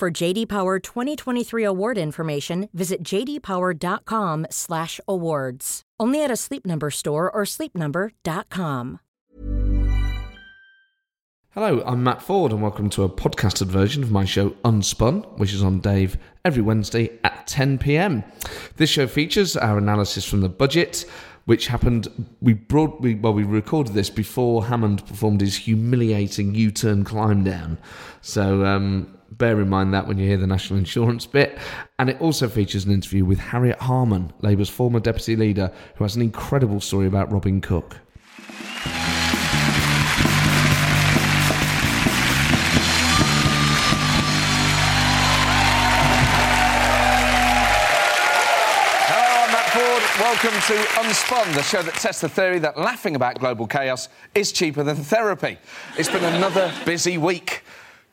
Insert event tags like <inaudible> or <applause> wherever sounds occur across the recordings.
For JD Power 2023 award information, visit jdpower.com/awards. Only at a Sleep Number store or sleepnumber.com. Hello, I'm Matt Forde, and welcome to a podcasted version of my show Unspun, which is on Dave every Wednesday at 10 pm. This show features our analysis from the budget, which happened. We brought we well we recorded this before Hammond performed his humiliating U-turn climb down, so. Um, Bear in mind that when you hear the national insurance bit. And it also features an interview with Harriet Harman, Labour's former deputy leader, who has an incredible story about Robin Cook. Welcome to Unspun, the show that tests the theory that laughing about global chaos is cheaper than therapy. It's been another busy week.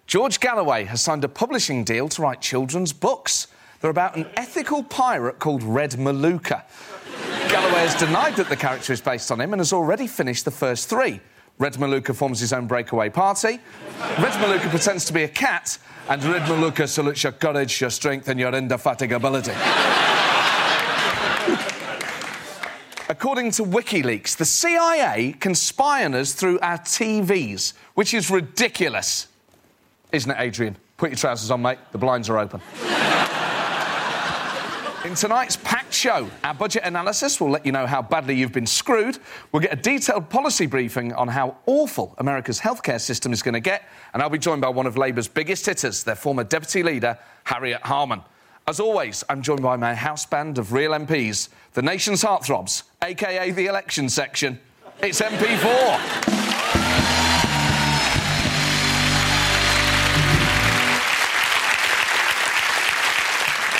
George Galloway has signed a publishing deal to write children's books. They're about an ethical pirate called Red Maluka. Galloway has denied that the character is based on him and has already finished the first three. Red Maluka forms his own breakaway party. Red Maluka pretends to be a cat, and Red Maluka salutes your courage, your strength, and your indefatigability. According to WikiLeaks, the CIA can spy on us through our TVs, which is ridiculous. Isn't it, Adrian? Put your trousers on, mate. The blinds are open. In tonight's packed show, our budget analysis will let you know how badly you've been screwed. We'll get a detailed policy briefing on how awful America's healthcare system is going to get, and I'll be joined by one of Labour's biggest hitters, their former deputy leader, Harriet Harman. As always, I'm joined by my house band of real MPs, the nation's heartthrobs, aka the election section. It's MP4.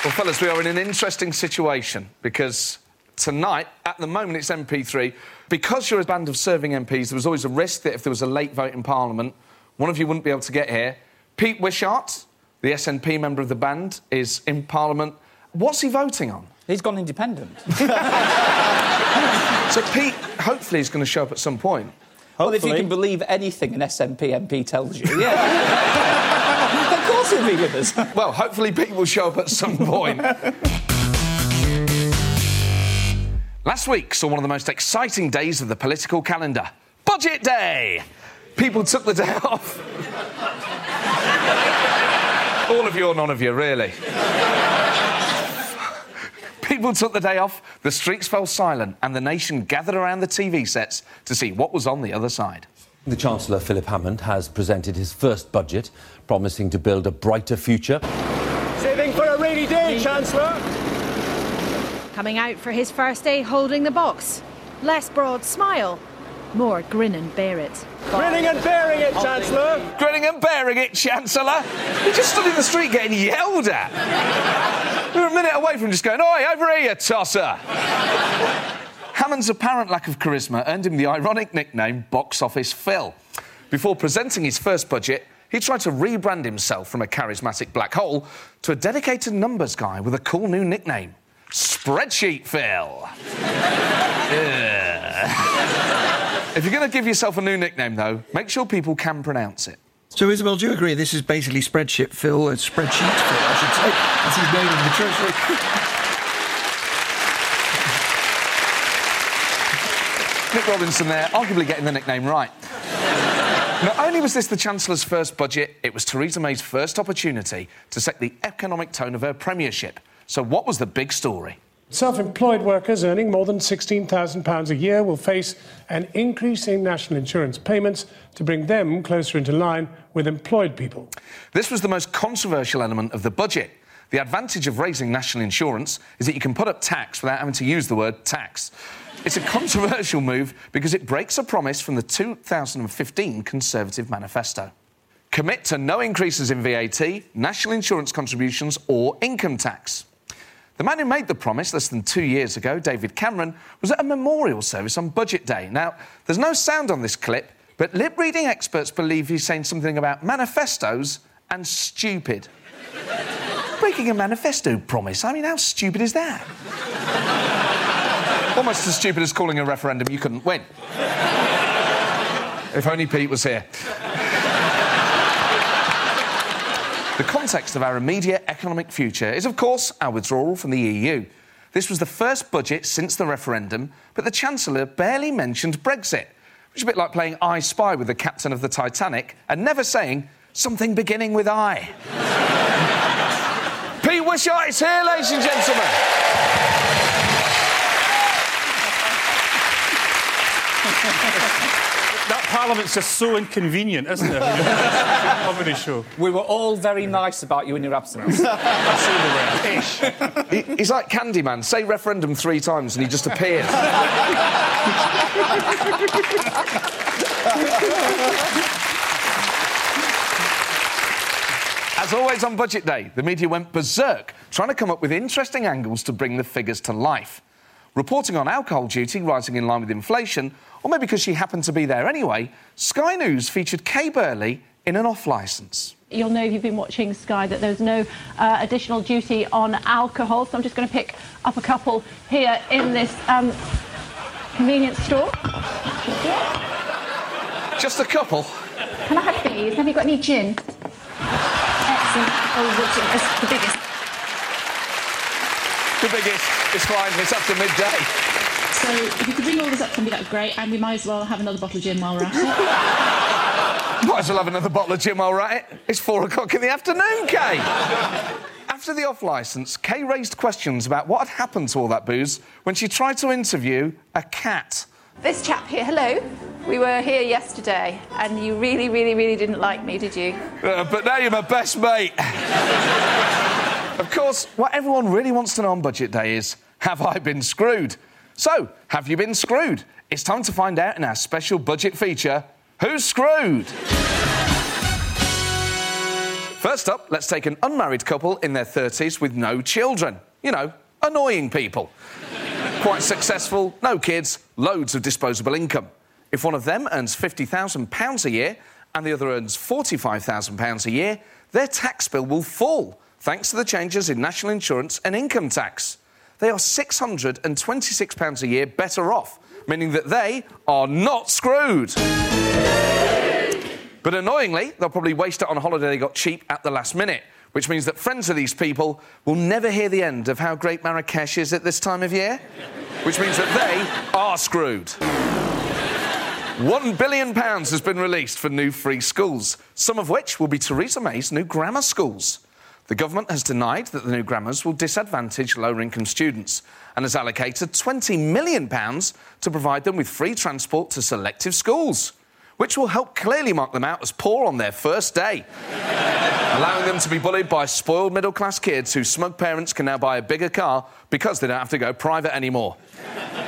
Well, fellas, we are in an interesting situation because tonight, at the moment, it's MP3. Because you're a band of serving MPs, there was always a risk that if there was a late vote in Parliament, one of you wouldn't be able to get here. Pete Wishart, the SNP member of the band, is in Parliament. What's he voting on? He's gone independent. <laughs> <laughs> So Pete, hopefully, is going to show up at some point. Well, if you can believe anything an SNP MP tells you, yeah. <laughs> <laughs> Well, hopefully, Pete will show up at some point. Last week saw one of the most exciting days of the political calendar Budget Day! People took the day <laughs> off. All of you or none of you, really. People took the day off, the streets fell silent, and the nation gathered around the TV sets to see what was on the other side. The Chancellor, Philip Hammond, has presented his first budget, promising to build a brighter future. Saving for a rainy day, Chancellor. Coming out for his first day holding the box. Less broad smile, more grin and bear it. Grinning and bearing it, Chancellor. Grinning and bearing it, Chancellor. He just stood in the street getting yelled at. We were a minute away from just going, Oi, over here, you tosser. Hammond's apparent lack of charisma earned him the ironic nickname Box Office Phil. Before presenting his first budget, he tried to rebrand himself from a charismatic black hole to a dedicated numbers guy with a cool new nickname Spreadsheet Phil. <laughs> If you're going to give yourself a new nickname, though, make sure people can pronounce it. So, Isabel, do you agree this is basically spreadsheet Phil, uh, spreadsheet Phil, <laughs> I should say. That's his name in the Treasury. <laughs> Nick Robinson there, arguably getting the nickname right. Not only was this the Chancellor's first budget, it was Theresa May's first opportunity to set the economic tone of her premiership. So, what was the big story? Self employed workers earning more than £16,000 a year will face an increase in national insurance payments to bring them closer into line with employed people. This was the most controversial element of the budget. The advantage of raising national insurance is that you can put up tax without having to use the word tax. It's a <laughs> controversial move because it breaks a promise from the 2015 Conservative Manifesto. commit to no increases in VAT, national insurance contributions, or income tax. The man who made the promise less than two years ago, David Cameron, was at a memorial service on Budget Day. Now, there's no sound on this clip, but lip reading experts believe he's saying something about manifestos and stupid. Breaking a manifesto promise. I mean, how stupid is that? Almost as stupid as calling a referendum you couldn't win. if only Pete was here. The context of our immediate economic future is, of course, our withdrawal from the EU. This was the first budget since the referendum, but the Chancellor barely mentioned Brexit, which is a bit like playing I Spy with the captain of the Titanic and never saying something beginning with I. Pete Wishart is here, ladies and gentlemen. That Parliament's just so inconvenient, isn't it? Comedy show. We were all very nice about you in your absence. <laughs> He- he's like Candyman. Say referendum three times and he just appears. <laughs> As always on Budget Day, the media went berserk trying to come up with interesting angles to bring the figures to life. Reporting on alcohol duty rising in line with inflation, or maybe because she happened to be there anyway, Sky News featured Kay Burley in an off licence. You'll know if you've been watching Sky that there's no uh, additional duty on alcohol. So I'm just going to pick up a couple here in this um, convenience store. Just a couple. Can I have these? Have you got any gin? Excellent. Oh, the gin the biggest. The biggest. It's fine. It's after midday. So if you could bring all this up for me, that would be great. And we might as well have another bottle of gin while we're at it. <laughs> Might as well have another bottle of gin while we're at it. It's four o'clock in the afternoon, Kay. After the off licence, Kay raised questions about what had happened to all that booze when she tried to interview a cat. This chap here, hello. We were here yesterday, and you really, really, really didn't like me, did you? Uh, but now you're my best mate. of course, what everyone really wants to know on Budget Day is have I been screwed? So, have you been screwed? It's time to find out in our special budget feature Who's Screwed? First up, let's take an unmarried couple in their 30s with no children. You know, annoying people. Quite successful, no kids, loads of disposable income. If one of them earns £50,000 a year and the other earns £45,000 a year, their tax bill will fall thanks to the changes in national insurance and income tax. They are £626 a year better off, meaning that they are not screwed. But annoyingly, they'll probably waste it on a holiday they got cheap at the last minute, which means that friends of these people will never hear the end of how great Marrakesh is at this time of year, which means that they are screwed. One billion pounds has been released for new free schools, some of which will be Theresa May's new grammar schools. The government has denied that the new grammars will disadvantage lower income students and has allocated £20 million to provide them with free transport to selective schools, which will help clearly mark them out as poor on their first day, <laughs> allowing them to be bullied by spoiled middle class kids whose smug parents can now buy a bigger car because they don't have to go private anymore.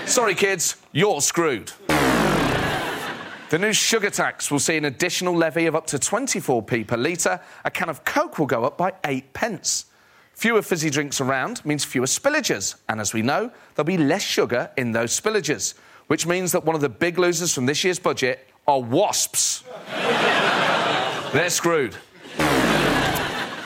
Sorry, kids, you're screwed. The new sugar tax will see an additional levy of up to 24p per litre. A can of Coke will go up by 8 pence. Fewer fizzy drinks around means fewer spillages, and as we know, there'll be less sugar in those spillages, which means that one of the big losers from this year's budget are wasps. <laughs> They're screwed.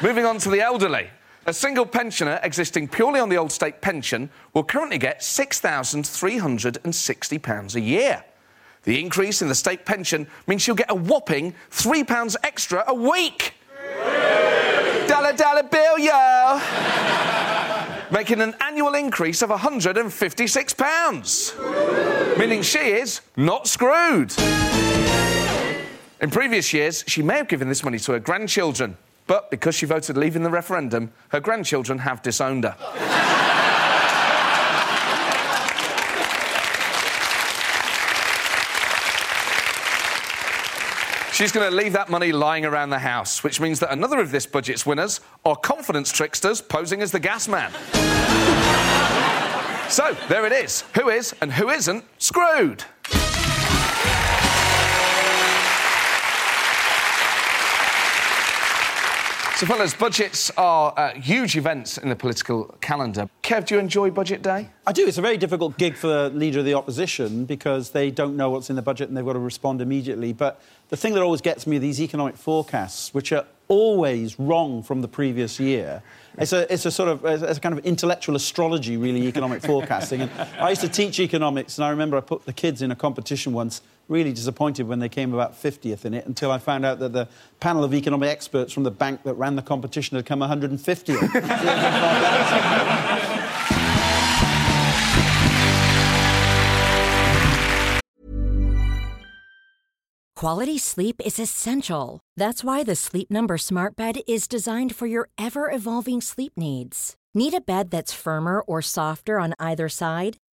Moving on to the elderly. A single pensioner existing purely on the old state pension will currently get £6,360 a year. The increase in the state pension means she'll get a whopping £3 extra a week. dollar, dollar bill, yo! Making an annual increase of £156. Meaning she is not screwed. In previous years, she may have given this money to her grandchildren, but because she voted leaving the referendum, her grandchildren have disowned her. She's going to leave that money lying around the house, which means that another of this budget's winners are confidence tricksters posing as the gas man. <laughs> so, there it is. Who is and who isn't screwed? So, fellas, budgets are uh, huge events in the political calendar. Kev, do you enjoy Budget Day? I do. It's a very difficult gig for the leader of the opposition because they don't know what's in the budget and they've got to respond immediately. But the thing that always gets me are these economic forecasts, which are always wrong from the previous year. It's a, it's a sort of it's a kind of intellectual astrology, really, economic <laughs> forecasting. And I used to teach economics, and I remember I put the kids in a competition once, really disappointed when they came about 50th in it, until I found out that the panel of economic experts from the bank that ran the competition had come 150th. <laughs> Quality sleep is essential. That's why the Sleep Number Smart Bed is designed for your ever evolving sleep needs. Need a bed that's firmer or softer on either side?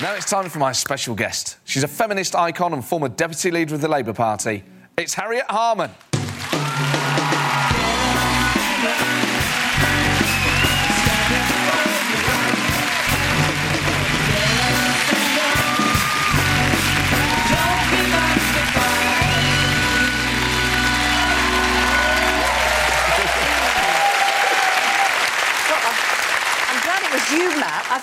Now it's time for my special guest. She's a feminist icon and former deputy leader of the Labour Party. It's Harriet Harman.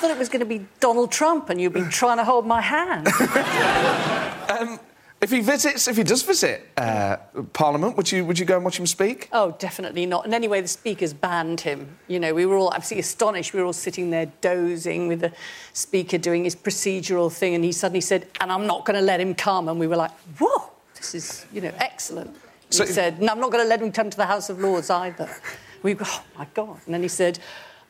Thought it was going to be Donald Trump and you've been <laughs> trying to hold my hand. <laughs> Um, if he visits, if he does visit uh, Parliament, would you would you go and watch him speak? Oh, definitely not. And anyway, the speakers banned him. You know, we were all absolutely astonished. We were all sitting there dozing with the speaker doing his procedural thing, and he suddenly said, "And I'm not going to let him come." And we were like, "Whoa, this is you know excellent." He So- said, "And I'm not going to let him come to the House of Lords either." We go, "Oh my God!" And then he said,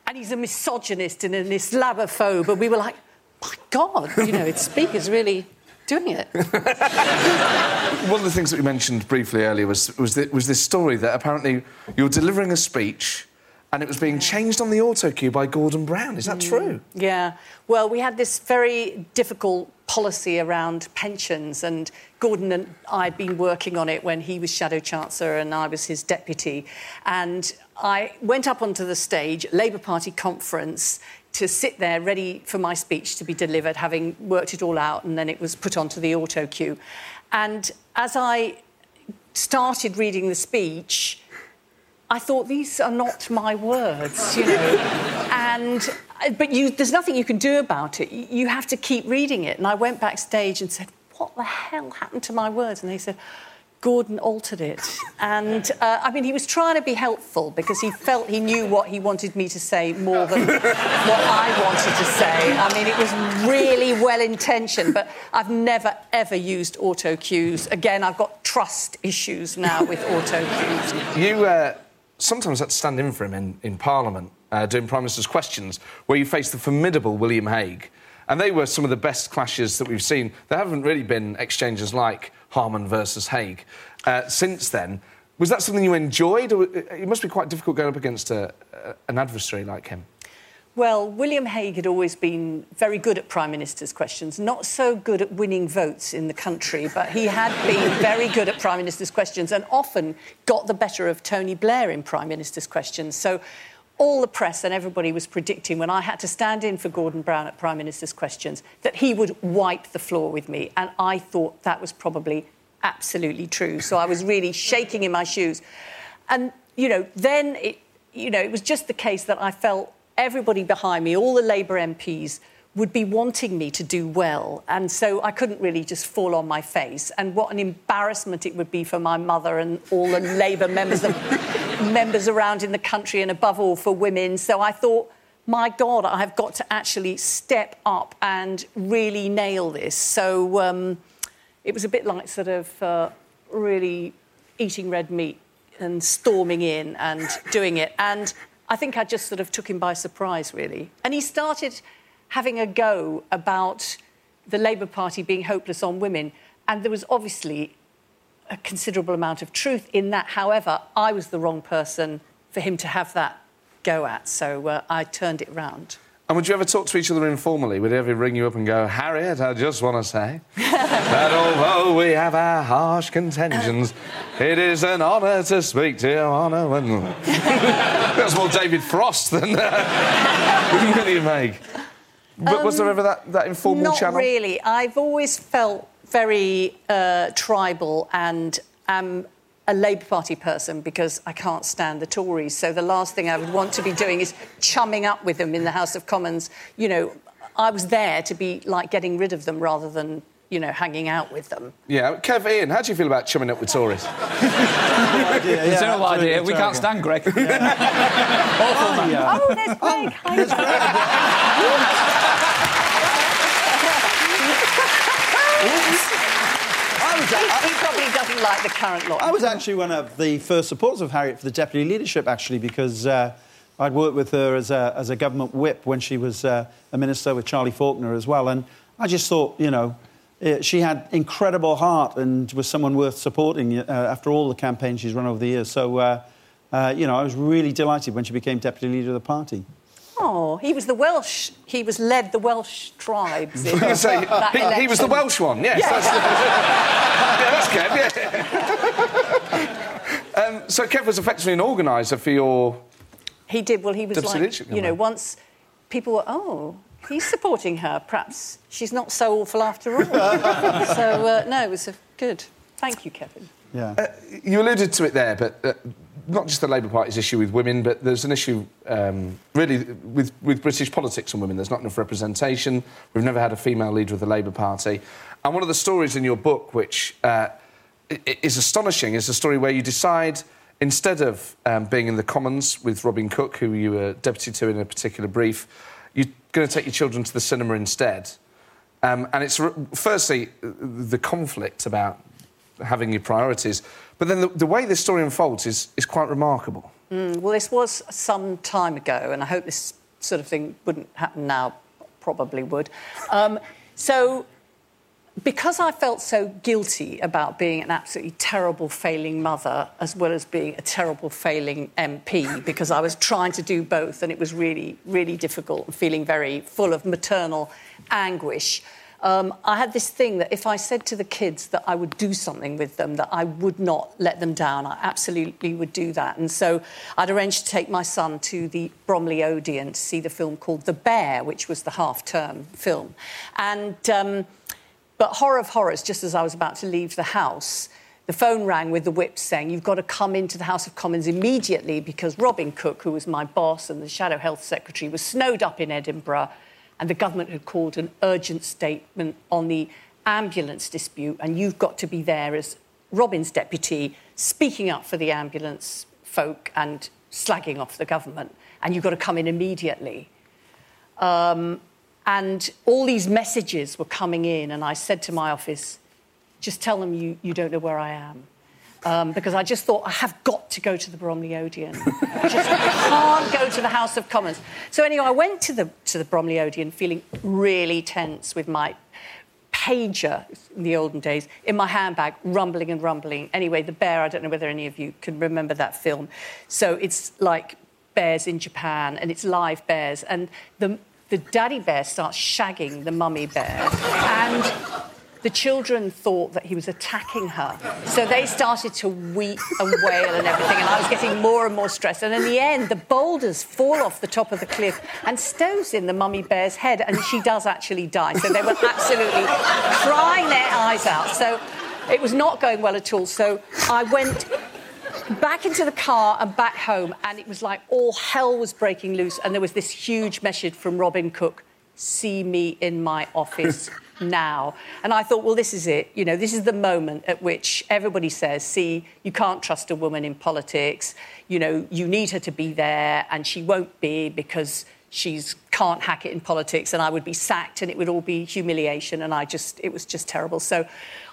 "And he's a misogynist and an Islamophobe." And we were like, "My God!" You know, it's speakers really doing it. <laughs> One of the things that we mentioned briefly earlier was was, the, was this story that apparently you were delivering a speech and it was being changed on the auto cue by Gordon Brown. Is that mm. true? Yeah. Well, we had this very difficult policy around pensions, and Gordon and I had been working on it when he was Shadow Chancellor and I was his deputy. And I went up onto the stage, Labour Party conference, to sit there ready for my speech to be delivered, having worked it all out, and then it was put onto the auto cue. And as I started reading the speech, I thought these are not my words, you know. <laughs> and but you, there's nothing you can do about it. You you have to keep reading it. And I went backstage and said, "What the hell happened to my words?" And they said. Gordon altered it. And uh, I mean, he was trying to be helpful because he felt he knew what he wanted me to say more than what I wanted to say. I mean, it was really well intentioned, but I've never, ever used auto cues. Again, I've got trust issues now with auto cues. You uh, sometimes had to stand in for him in, in Parliament uh, doing Prime Minister's questions, where you faced the formidable William Hague. And they were some of the best clashes that we've seen. There haven't really been exchanges like Harman versus Hague uh, since then. Was that something you enjoyed? Or, uh, it must be quite difficult going up against a, a, an adversary like him. Well, William Hague had always been very good at Prime Minister's questions, not so good at winning votes in the country, but he had been very good at Prime Minister's questions and often got the better of Tony Blair in Prime Minister's questions. So all the press and everybody was predicting when I had to stand in for Gordon Brown at Prime Minister's questions that he would wipe the floor with me. And I thought that was probably absolutely true. So I was really <laughs> shaking in my shoes. And, you know, then it, you know, it was just the case that I felt everybody behind me, all the Labour MPs, would be wanting me to do well. And so I couldn't really just fall on my face. And what an embarrassment it would be for my mother and all the Labour members, members around in the country, and above all for women. So I thought, my God, I've got to actually step up and really nail this. So um, it was a bit like sort of uh, really eating red meat and storming in and doing it. And I think I just sort of took him by surprise, really. And he started having a go about the Labour Party being hopeless on women. And there was obviously a considerable amount of truth in that. However, I was the wrong person for him to have that go at. So uh, I turned it round. And would you ever talk to each other informally? Would he ever ring you up and go, Harriet, I just want to say <laughs> that although we have our harsh contentions, <laughs> it is an honour to speak to your honour. <laughs> That's more David Frost than uh, William Hague. But was there ever that, that informal Not channel? really. I've always felt very uh, tribal and am a Labour Party person because I can't stand the Tories. So the last thing I would want to be doing is chumming up with them in the House of Commons. You know, I was there to be like getting rid of them rather than, you know, hanging out with them. Yeah. Kev, Ian, how do you feel about chumming up with Tories? <laughs> There's no idea. We can't stand Greg. <laughs> Awful man. Oh, there's Greg. Hi, he, he doesn't like the current lot. I was actually one of the first supporters of Harriet for the deputy leadership, actually, because uh, I'd worked with her as a, as a government whip when she was uh, a minister with Charlie Falconer as well. And I just thought, you know, eh, she had incredible heart and was someone worth supporting uh, after all the campaigns she's run over the years. So, uh, uh, you know, I was really delighted when she became deputy leader of the party. He was the Welsh. He was led the Welsh tribes. <laughs> In was say, that he, he was the. Welsh one, yes. That's, yeah, <laughs> that's Kev, yeah. <laughs> um, so Kev was effectively an organiser for your... He did. Well, he was like, leadership you know, once people were, oh, he's supporting her. Perhaps she's not so awful after all. so uh, no, it was a good. Thank you, Kevin. Yeah. Uh, you alluded to it there, but uh, not just the Labour Party's issue with women, but there's an issue um, really with, with British politics and women. There's not enough representation. We've never had a female leader of the Labour Party. And one of the stories in your book, which uh, is astonishing, is a story where you decide, instead of um, being in the Commons with Robin Cook, who you were deputy to in a particular brief, you're going to take your children to the cinema instead. Um, and it's, firstly, the conflict about having your priorities. But then the, the way this story unfolds is, is quite remarkable. Mm, well, this was some time ago, and I hope this sort of thing wouldn't happen now. Probably would. Um, so, because I felt so guilty about being an absolutely terrible failing mother, as well as being a terrible failing MP, because I was trying to do both, and it was really, really difficult, and feeling very full of maternal anguish. Um, I had this thing that if I said to the kids that I would do something with them, that I would not let them down. I absolutely would do that. And so I'd arranged to take my son to the Bromley Odeon to see the film called The Bear, which was the half-term film. And um, but horror of horrors, just as I was about to leave the house, the phone rang with the whip saying, You've got to come into the House of Commons immediately because Robin Cook, who was my boss and the Shadow Health Secretary, was snowed up in Edinburgh and the government had called an urgent statement on the ambulance dispute, and you've got to be there as Robin's deputy, speaking up for the ambulance folk and slagging off the government, and you've got to come in immediately. Um, and all these messages were coming in, and I said to my office, just tell them you, you don't know where I am. Um, because I just thought, I have got to go to the Bromley Odeon. <laughs> I just can't go to the House of Commons. So, anyway, I went to the, to the Bromley Odeon feeling really tense with my pager in the olden days in my handbag, rumbling and rumbling. Anyway, The Bear, I don't know whether any of you can remember that film. So, it's like bears in Japan, and it's live bears. And the, the daddy bear starts shagging the mummy bear. And the children thought that he was attacking her. So they started to weep and wail and everything, and I was getting more and more stressed. And in the end, the boulders fall off the top of the cliff and stows in the mummy bear's head, and she does actually die. So they were absolutely crying their eyes out. So it was not going well at all. So I went back into the car and back home, and it was like all hell was breaking loose. And there was this huge message from Robin Cook see me in my office now. And I thought, well, this is it. You know, this is the moment at which everybody says, see, you can't trust a woman in politics. You know, you need her to be there, and she won't be because she's can't hack it in politics and I would be sacked and it would all be humiliation and I just it was just terrible. So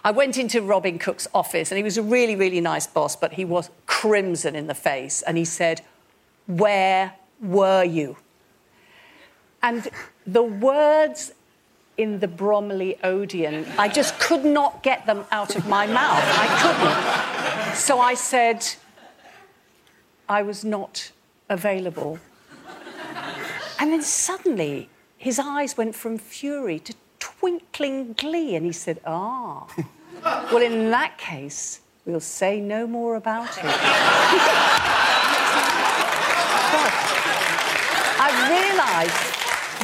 I went into Robin Cook's office and he was a really really nice boss but he was crimson in the face and he said, "Where were you?" And the words in the Bromley Odeon, I just could not get them out of my mouth. I couldn't. So I said, I was not available. And then suddenly his eyes went from fury to twinkling glee, and he said, Ah, well, in that case, we'll say no more about it. <laughs> I realised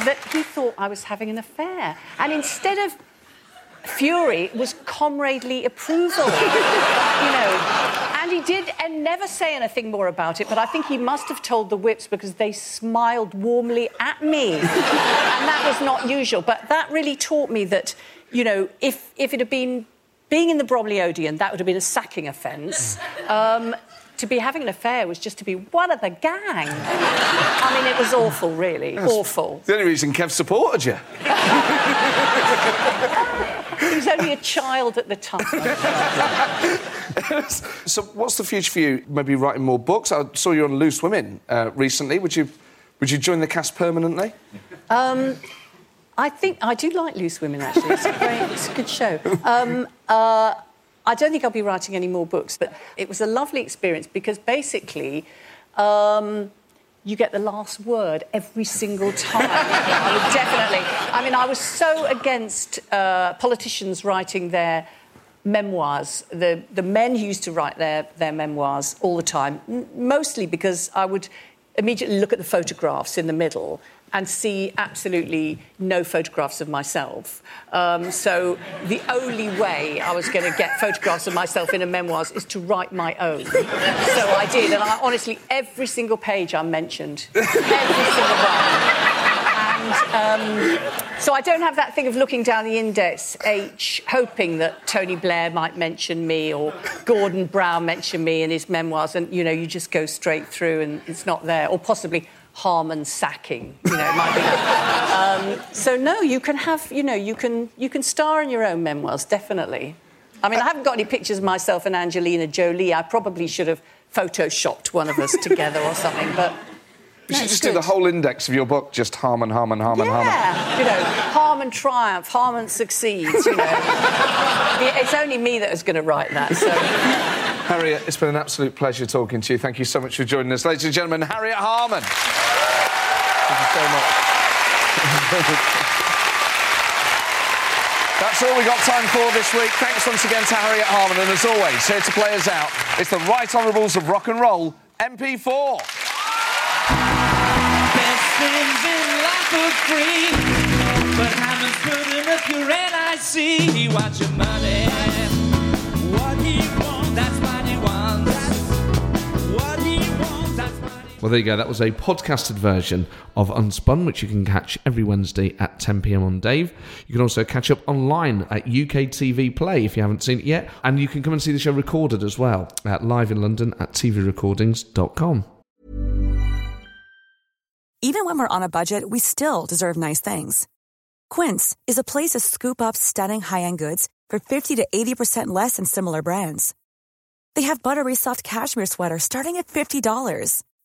that he thought I was having an affair. And instead of fury, was comradely approval. <laughs> you know. And he did and never say anything more about it, but I think he must have told the whips because they smiled warmly at me. <laughs> and that was not usual. But that really taught me that, you know, if, if it had been being in the Bromley Odeon, that would have been a sacking offence. Um, to be having an affair was just to be one of the gang. I mean, it was awful, really. That's awful. The only reason Kev supported you. He was only a child at the time. <laughs> so, what's the future for you? Maybe writing more books. I saw you on Loose Women uh, recently. Would you, would you join the cast permanently? Um, I think I do like Loose Women. Actually, it's a, very, it's a good show. Um, uh, I don't think I'll be writing any more books, but it was a lovely experience because basically. Um, you get the last word every single time. <laughs> Definitely. I mean, I was so against uh, politicians writing their memoirs. The, the men used to write their, their memoirs all the time, mostly because I would immediately look at the photographs in the middle and see absolutely no photographs of myself. Um, so the only way I was going to get photographs of myself in a memoirs is to write my own. so I did, and I, honestly, every single page I mentioned, every single one. And um, so I don't have that thing of looking down the index H, hoping that Tony Blair might mention me or Gordon Brown mention me in his memoirs, and you know, you just go straight through and it's not there, or possibly Harman sacking, you know, it might be. Um, so no, you can have, you know, you can you can star in your own memoirs, definitely. I mean, I haven't got any pictures of myself and Angelina Jolie. I probably should have photoshopped one of us together or something, but. You no, should just do the whole index of your book, just Harman, Harman, Harman, Harman. Yeah, you know, Harman triumph, Harman succeeds. You know, <laughs> it's only me that is going to write that. So. Harriet, it's been an absolute pleasure talking to you. Thank you so much for joining us. Ladies and gentlemen, Harriet Harman. Thank you so much. That's all we got time for this week. Thanks once again to Harriet Harman, and as always, here to play us out, it's the Right Honourables of Rock and Roll, MP4. Best things in life are free, but haven't putting up your NIC. Watch your money. Well, there you go. That was a podcasted version of Unspun, which you can catch every Wednesday at 10 pm on Dave. You can also catch up online at UK TV Play if you haven't seen it yet. And you can come and see the show recorded as well at live in London at tvrecordings.com. Even when we're on a budget, we still deserve nice things. Quince is a place to scoop up stunning high-end goods for 50 to 80% less than similar brands. They have buttery soft cashmere sweaters starting at $50,